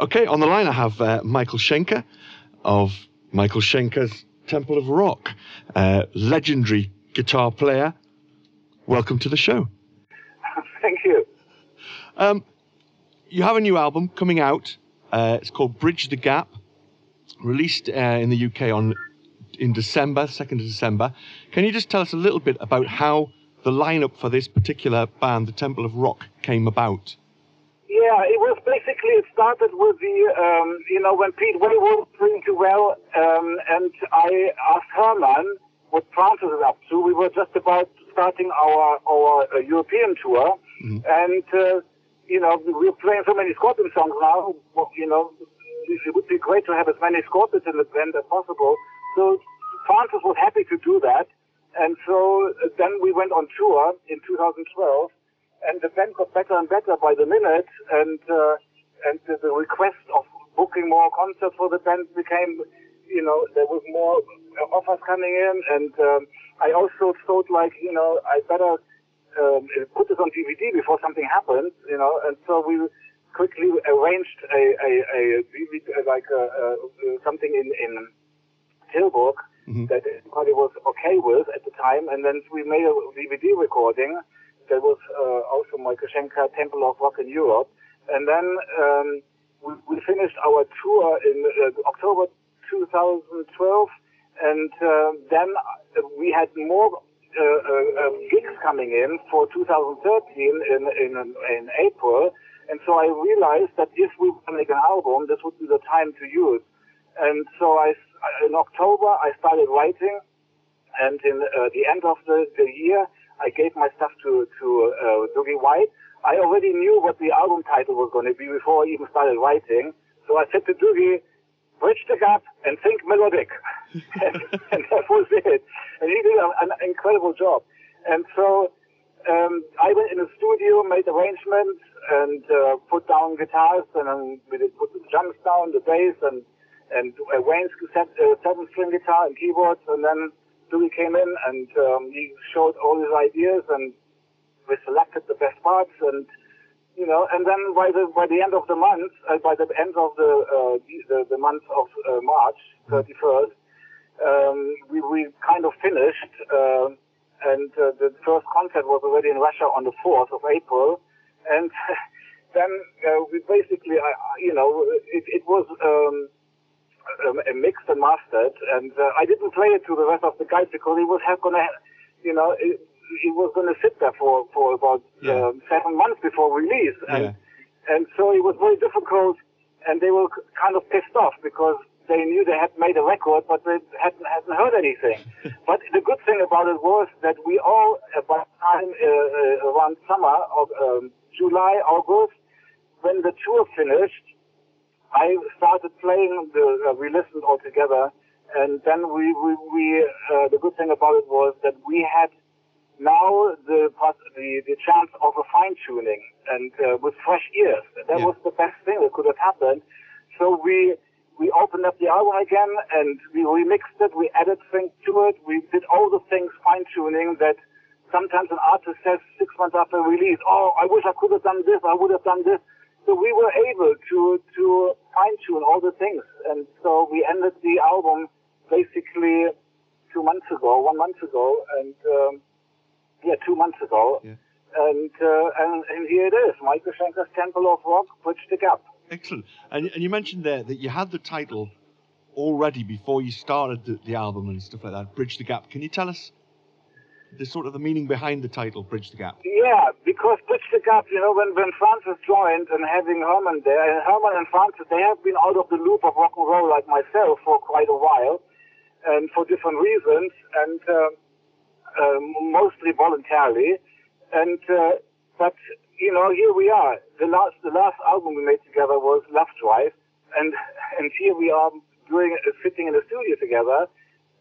Okay, on the line I have uh, Michael Schenker of Michael Schenker's Temple of Rock, uh, legendary guitar player. Welcome to the show. Thank you. Um, you have a new album coming out. Uh, it's called Bridge the Gap, released uh, in the UK on in December, 2nd of December. Can you just tell us a little bit about how the lineup for this particular band, the Temple of Rock, came about? Yeah, it was basically it started with the um, you know when Pete Way was doing too well, um, and I asked Herman what Francis is up to. We were just about starting our our uh, European tour, mm-hmm. and uh, you know we're playing so many Scorpion songs now. You know, it would be great to have as many Scorpions in the band as possible. So Francis was happy to do that. And so then we went on tour in 2012, and the band got better and better by the minute, and uh, and the, the request of booking more concerts for the band became, you know, there was more offers coming in, and um, I also thought like, you know, I better um, put this on DVD before something happens, you know, and so we quickly arranged a, a, a DVD, like a, a, something in in Tilburg mm-hmm. that everybody was okay with at the time. And then we made a DVD recording that was uh, also Michael Temple of Rock in Europe. And then um, we, we, finished our tour in uh, October 2012. And uh, then we had more uh, uh, gigs coming in for 2013 in, in, in April. And so I realized that if we want to make an album, this would be the time to use. And so I in October, I started writing, and in uh, the end of the, the year, I gave my stuff to to uh, Doogie White. I already knew what the album title was going to be before I even started writing. So I said to Doogie, bridge the gap and think melodic. and, and, that was it. And he did an, incredible job. And so um, I went in the studio, made arrangements, and uh, put down guitars, and then we did put the drums down, the bass, and and uh, Wayne's set, uh, seven string guitar and keyboards, and then Louis came in and um, he showed all his ideas, and we selected the best parts, and you know, and then by the by the end of the month, uh, by the end of the uh, the, the month of uh, March, 31st, um, we we kind of finished, uh, and uh, the first concert was already in Russia on the 4th of April, and then uh, we basically, I, you know, it, it was. Um, um, mixed and mastered, and uh, I didn't play it to the rest of the guys because he was going to, you know, it, he was going to sit there for for about yeah. um, seven months before release, and yeah. and so it was very difficult, and they were kind of pissed off because they knew they had made a record, but they hadn't hadn't heard anything. but the good thing about it was that we all, by the time uh, uh, around summer of um, July, August, when the tour finished, I started playing the, uh, we listened all together, and then we, we, we uh, the good thing about it was that we had now the, the, the chance of a fine tuning and uh, with fresh ears. That yeah. was the best thing that could have happened. So we, we opened up the album again and we remixed it, we added things to it, we did all the things fine tuning that sometimes an artist says six months after release, oh, I wish I could have done this, I would have done this so we were able to to fine tune all the things, and so we ended the album basically two months ago, one month ago, and um, yeah, two months ago, yeah. and, uh, and and here it is, Michael Schenker's Temple of Rock, Bridge the Gap. Excellent, and and you mentioned there that you had the title already before you started the, the album and stuff like that, Bridge the Gap. Can you tell us the sort of the meaning behind the title, Bridge the Gap? Yeah, because Bridge the Gap, you know, when, when Francis joined and having Herman there, and Herman and Francis, they have been out of the loop of rock and roll like myself for quite a while, and for different reasons, and uh, uh, mostly voluntarily. And uh, but you know, here we are. The last the last album we made together was Love Drive, and and here we are doing sitting in the studio together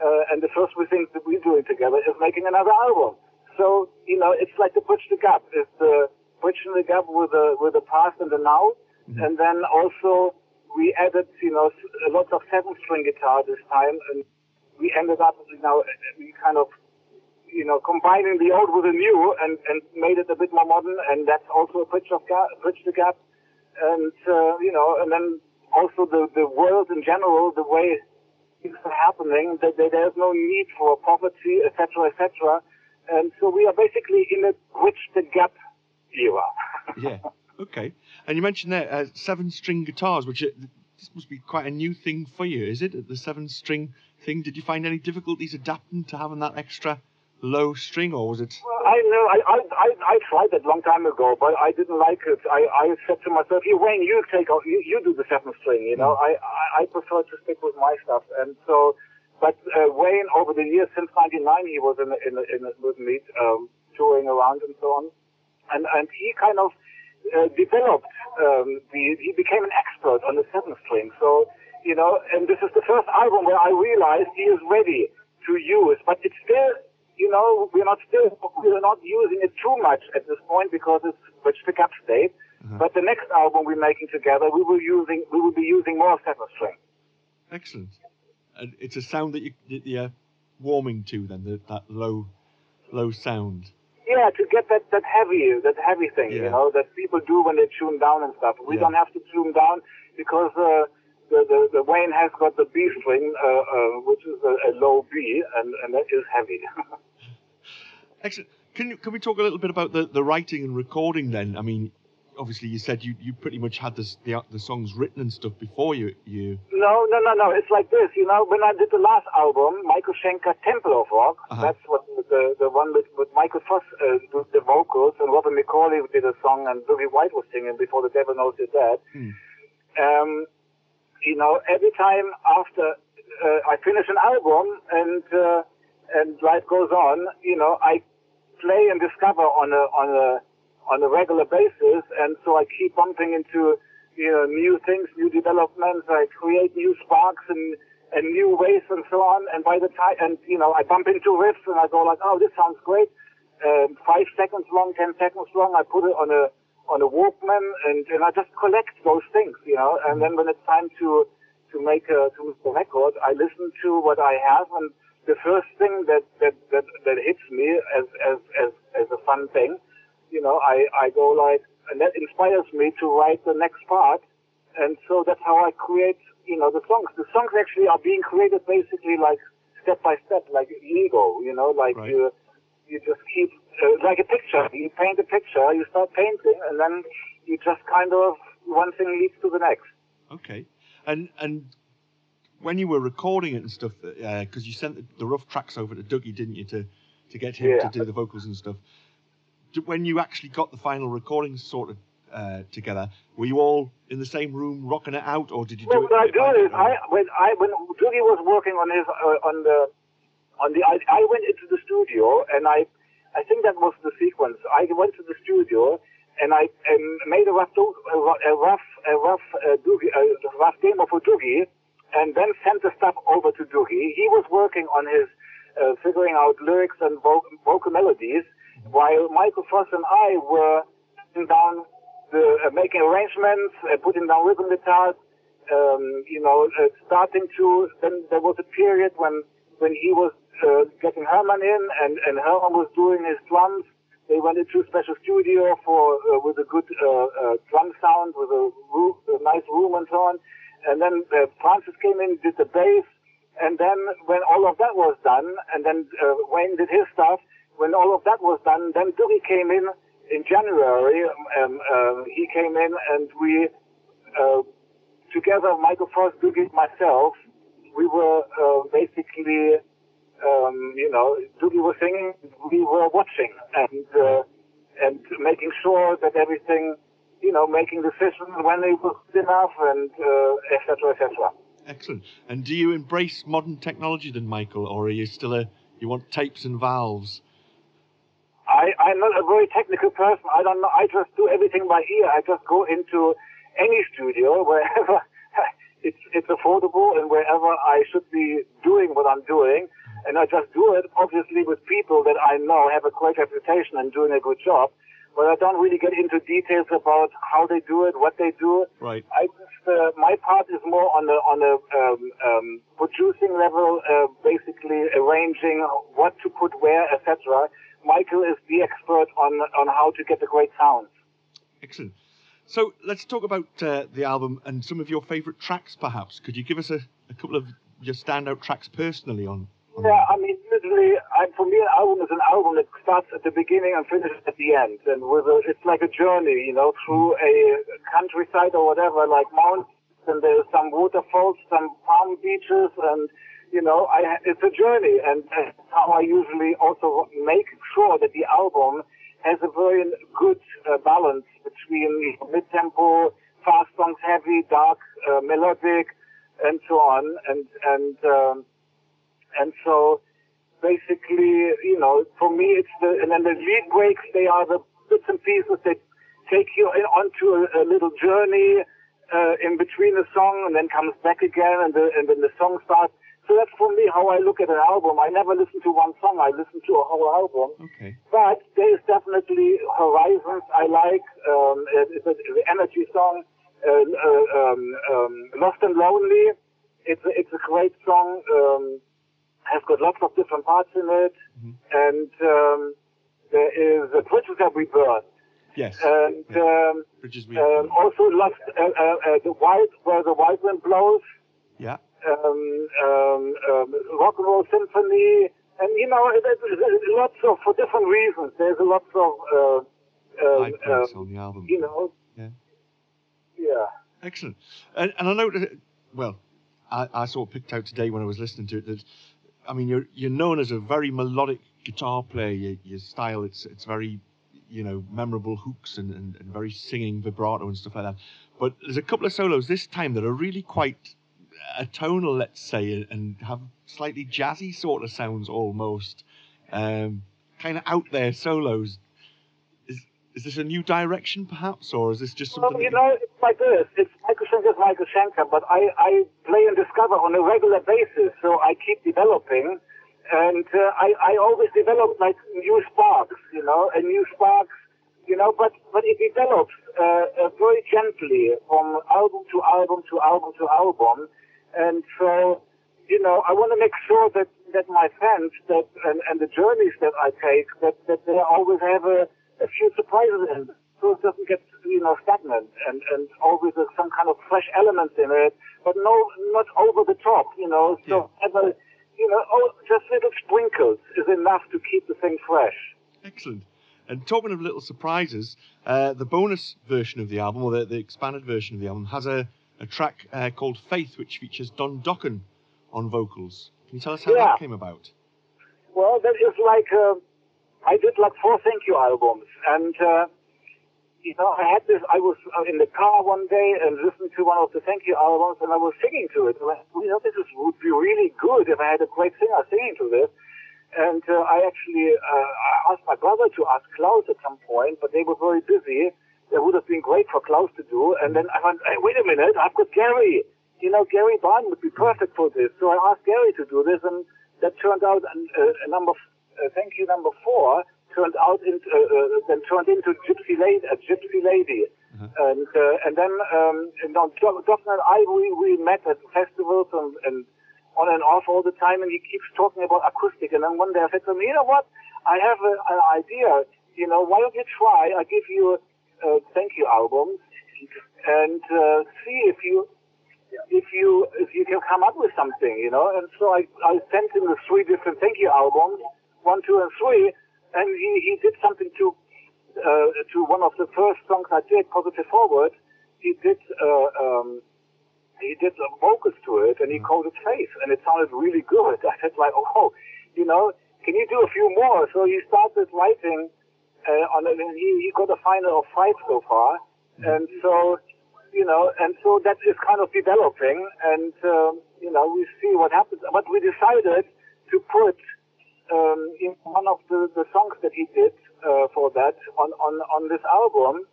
uh, and the first thing that we're doing together is making another album. So you know, it's like the bridge the gap. It's the bridging the gap with the with the past and the now, mm-hmm. and then also we added you know lots of seven string guitar this time, and we ended up you know we kind of you know combining the old with the new and and made it a bit more modern, and that's also a bridge of gap, bridge the gap. and uh, you know, and then also the the world in general, the way things are happening, that, there's no need for poverty, etc., etc. And so we are basically in a bridge the gap era. yeah. Okay. And you mentioned there uh, seven string guitars, which are, this must be quite a new thing for you, is it? The seven string thing. Did you find any difficulties adapting to having that extra low string, or was it? Well, I know. I, I I I tried that long time ago, but I didn't like it. I I said to myself, "You Wayne, you take you, you do the seventh string." You know, mm. I, I I prefer to stick with my stuff, and so. But uh, Wayne, over the years since '99, he was in in in with me, um, touring around and so on, and and he kind of uh, developed. Um, the, he became an expert on the seven string. So you know, and this is the first album where I realized he is ready to use, but it's still you know, we're not still we're not using it too much at this point because it's bridge pickup state. Mm-hmm. But the next album we're making together, we will using we will be using more seven string. Excellent. And it's a sound that you you're warming to then the, that low low sound. Yeah, to get that that heavy that heavy thing, yeah. you know, that people do when they tune down and stuff. We yeah. don't have to tune down because. Uh, the, the, the Wayne has got the B string, uh, uh, which is a, a, low B, and, and that is heavy. Excellent. Can you, can we talk a little bit about the, the writing and recording then? I mean, obviously you said you, you pretty much had this, the the songs written and stuff before you you. No, no, no, no. It's like this. You know, when I did the last album, Michael Schenker, Temple of Rock. Uh-huh. That's what the the one with, with Michael Voss uh, did the vocals, and Robin McAuley did a song, and Doogie White was singing before the Devil Knows You're Dead. Hmm. Um, you know, every time after uh, I finish an album and uh, and life goes on, you know, I play and discover on a on a on a regular basis, and so I keep bumping into you know new things, new developments. I create new sparks and and new ways and so on. And by the time, and you know, I bump into riffs and I go like, oh, this sounds great. Um, five seconds long, ten seconds long. I put it on a on a Walkman, and, and I just collect those things, you know. And then when it's time to to make a to make a record, I listen to what I have, and the first thing that that that, that hits me as as as as a fun thing, you know, I I go like, and that inspires me to write the next part, and so that's how I create, you know, the songs. The songs actually are being created basically like step by step, like Lego, you know, like right. you you just keep uh, like a picture. You paint a picture, you start painting, and then you just kind of one thing leads to the next. Okay, and and when you were recording it and stuff, because uh, you sent the, the, rough tracks over to Doogie, didn't you, to to get him yeah. to do the vocals and stuff. When you actually got the final recordings sorted uh, together, were you all in the same room rocking it out, or did you well, do it? What I do is, I when I when Doogie was working on his uh, on the on the I, I went into the studio and I I think that was the sequence. I went to the studio and I um, made a rough a rough a rough uh, Doogie, a rough demo for Doogie, and then sent the stuff over to Doogie. He was working on his uh, figuring out lyrics and vo- vocal melodies, while Michael Voss and I were down the uh, making arrangements, uh, putting down rhythm guitars. Um, you know, uh, starting to then there was a period when when he was uh, getting Herman in, and, and Herman was doing his drums. They went into a special studio for uh, with a good drum sound, with a, a nice room and so on. And then uh, Francis came in, did the bass, and then when all of that was done, and then uh, Wayne did his stuff. When all of that was done, then Doogie came in in January. Um, uh, he came in, and we uh, together, Michael Voss, Doogie, myself, we were uh, basically um, you know, Doogie was singing, we were watching and uh, and making sure that everything, you know, making decisions when it was good enough and etc. Uh, etc. Et Excellent. And do you embrace modern technology then, Michael, or are you still a you want tapes and valves? I, I'm not a very technical person. I don't know. I just do everything by ear. I just go into any studio wherever it's it's affordable and wherever I should be doing what I'm doing and I just do it obviously with people that I know have a great reputation and doing a good job. But I don't really get into details about how they do it, what they do. Right. I just uh, my part is more on the on the um, um, producing level, uh, basically arranging what to put where, etc. Michael is the expert on on how to get the great sounds. Excellent. So let's talk about uh, the album and some of your favourite tracks, perhaps. Could you give us a, a couple of your standout tracks personally on? on Yeah, I mean, I, for me, an album is an album that starts at the beginning and finishes at the end, and with a, it's like a journey, you know, through a countryside or whatever, like mountains, and there's some waterfalls, some palm beaches, and you know, I it's a journey, and that's how I usually also make sure that the album has a very good uh, balance between mid-tempo, fast songs, heavy, dark, uh, melodic, and so on, and and um, and so basically, you know, for me, it's the and then the lead breaks. They are the bits and pieces that take you onto a, a little journey uh, in between the song, and then comes back again, and the, and then the song starts. So that's for me how I look at an album. I never listen to one song. I listen to a whole album. Okay. But there is definitely Horizons I like. Um, it's a, the energy song, uh, uh, um, um, Lost and Lonely. It's a, it's a great song. Um, has got lots of different parts in it, Mhm. and um, there is uh, Bridges That We Burn, Yes. and Yeah. um, Bridges we. um, also Lost uh, uh, uh, the Wild Where the Wild Wind Blows yeah. um, um, um, rock and roll symphony, and you know, it- it- it- lots of for different reasons. There's a lots of, uh, on the album. you know, Yeah. yeah. Excellent. And, and I know that, well, I, I sort of picked out today when I was listening to it that, I mean, you're you're known as a very melodic guitar player. Your, your style, it's it's very, you know, memorable hooks and, and, and very singing vibrato and stuff like that. But there's a couple of solos this time that are really quite atonal, let's say, and have slightly jazzy sort of sounds almost. Um, kind of out there solos. Is, is this a new direction, perhaps, or is this just something? Well, you know, it's like this. It's Schenker's Michael Schenker, but I, I play and discover on a regular basis, so I keep developing. And uh, I, I always develop like new sparks, you know, and new sparks, you know, but, but it develops uh, uh, very gently from album to album to album to album. And so, you know, I want to make sure that, that my fans that, and, and the journeys that I take, that, that they always have a, a few surprises in. So it doesn't get, you know, stagnant and, and always some kind of fresh elements in it, but no, not over the top, you know, so ever, you know, oh, just little sprinkles is enough to keep the thing fresh. Excellent. And talking of little surprises, uh, the bonus version of the album, or the, the expanded version of the album, has a, a track uh, called Faith, which features Don Dokken on vocals. Can you tell us how Yeah. that came about? Well, that is like, uh, I did like four thank you albums, and, uh, you know, I had this, I was in the car one day and listened to one of the thank you albums and I was singing to it. I, you know, this is, would be really good if I had a great singer singing to this. And uh, I actually uh, I asked my brother to ask Klaus at some point, but they were very busy. That would have been great for Klaus to do. And then I went, hey, wait a minute, I've got Gary. You know, Gary Barden would be perfect for this. So I asked Gary to do this, and that turned out uh, a number, uh, thank you, number four turned out into, uh, uh, then turned into Gypsy Lady, a Gypsy Lady. And, uh, and then, um, Doc- Dokken and I, we, we met at festivals and, and on and off all the time, and he keeps talking about acoustic. And then one day I said to him, you know what? I have a, an idea. You know, why don't you try? I give you a thank you album and uh, see if you if you if you can come up with something, you know. And so I, I sent him the three different thank you albums, one, two, and three, and he, he did something to uh, to one of the first songs I did, Positive Forward. He did uh, um, he did vocals to it, and he called it Faith, and it sounded really good. I said like, oh, you know, can you do a few more? So he started writing uh, on and he, he got a final of five so far, and so you know, and so that is kind of developing, and um, you know, we see what happens. But we decided to put um, in one of the, the songs that he did uh, for that on, on on this album,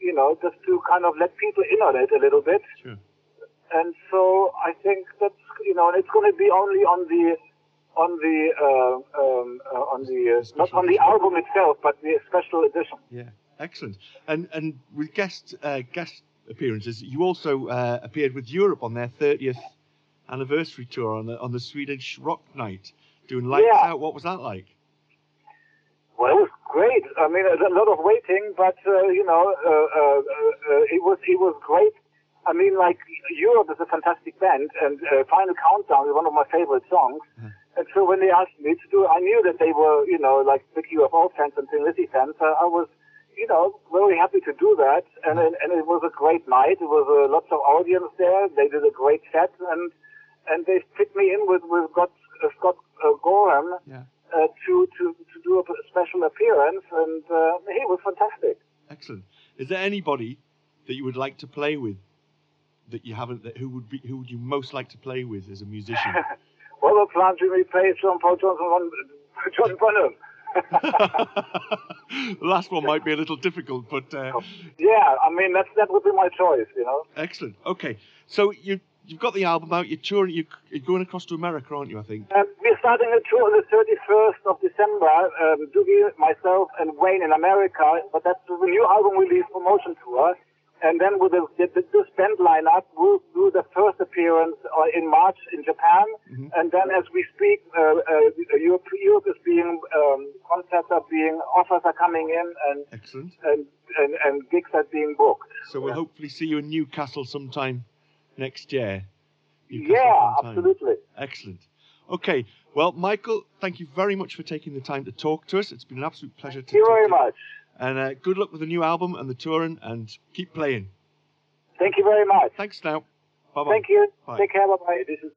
you know, just to kind of let people in on it a little bit. Sure. And so I think that's you know, and it's going to be only on the on the uh, um, uh, on the uh, not on the edition. album itself, but the special edition. Yeah, excellent. And and with guest uh, guest appearances, you also uh, appeared with Europe on their 30th anniversary tour on the on the Swedish Rock Night, doing lights Yeah. out. What was that like? Well, it was great. I mean, a lot of waiting, but uh, you know, uh, uh, uh, it was it was great. I mean, like Europe is a fantastic band, and uh, Final Countdown is one of my favorite songs. Mhm. And so when they asked me to do, it, I knew that they were, you know, like big UFO fans and Thin Lizzy fans. So I was, you know, very happy to do that. And and, and it was a great night. It was uh, lots of audience there. They did a great set, and and they fit me in with with Scott Gorham Yeah. uh, to to to do a special appearance, and uh, he was fantastic. Excellent. Is there anybody that you would like to play with that you haven't? That who would be? Who would you most like to play with as a musician? Well, the plan Jimmy Page John Paul Johnson on John Bonham. the last one might be a little difficult, but uh, Yeah, I mean that's that would be my choice, you know. excellent. Okay, so you you've got the album out. You're touring. You, you're going across to America, aren't you? I think. Um, we're starting a tour on the 31st of December. Um, Doogie, myself, and Wayne in America. But that's the new album release promotion tour. And then with the, the, the, this band lineup, we'll do the first appearance uh, in March in Japan. Mhm. And then as we speak, uh, uh, Europe, Europe is being, um, concerts are being, offers are coming in, and, Excellent. and, and, and gigs are being booked. So we'll Yeah. hopefully see you in Newcastle sometime next year. Newcastle Yeah, absolutely. Excellent. Okay. Well, Michael, thank you very much for taking the time to talk to us. It's been an absolute pleasure to Thank you talk very to you. much. And uh, good luck with the new album and the touring, and keep playing. Thank you very much. Thanks now. Bye bye. Thank you. Bye. Take care. Bye bye. This is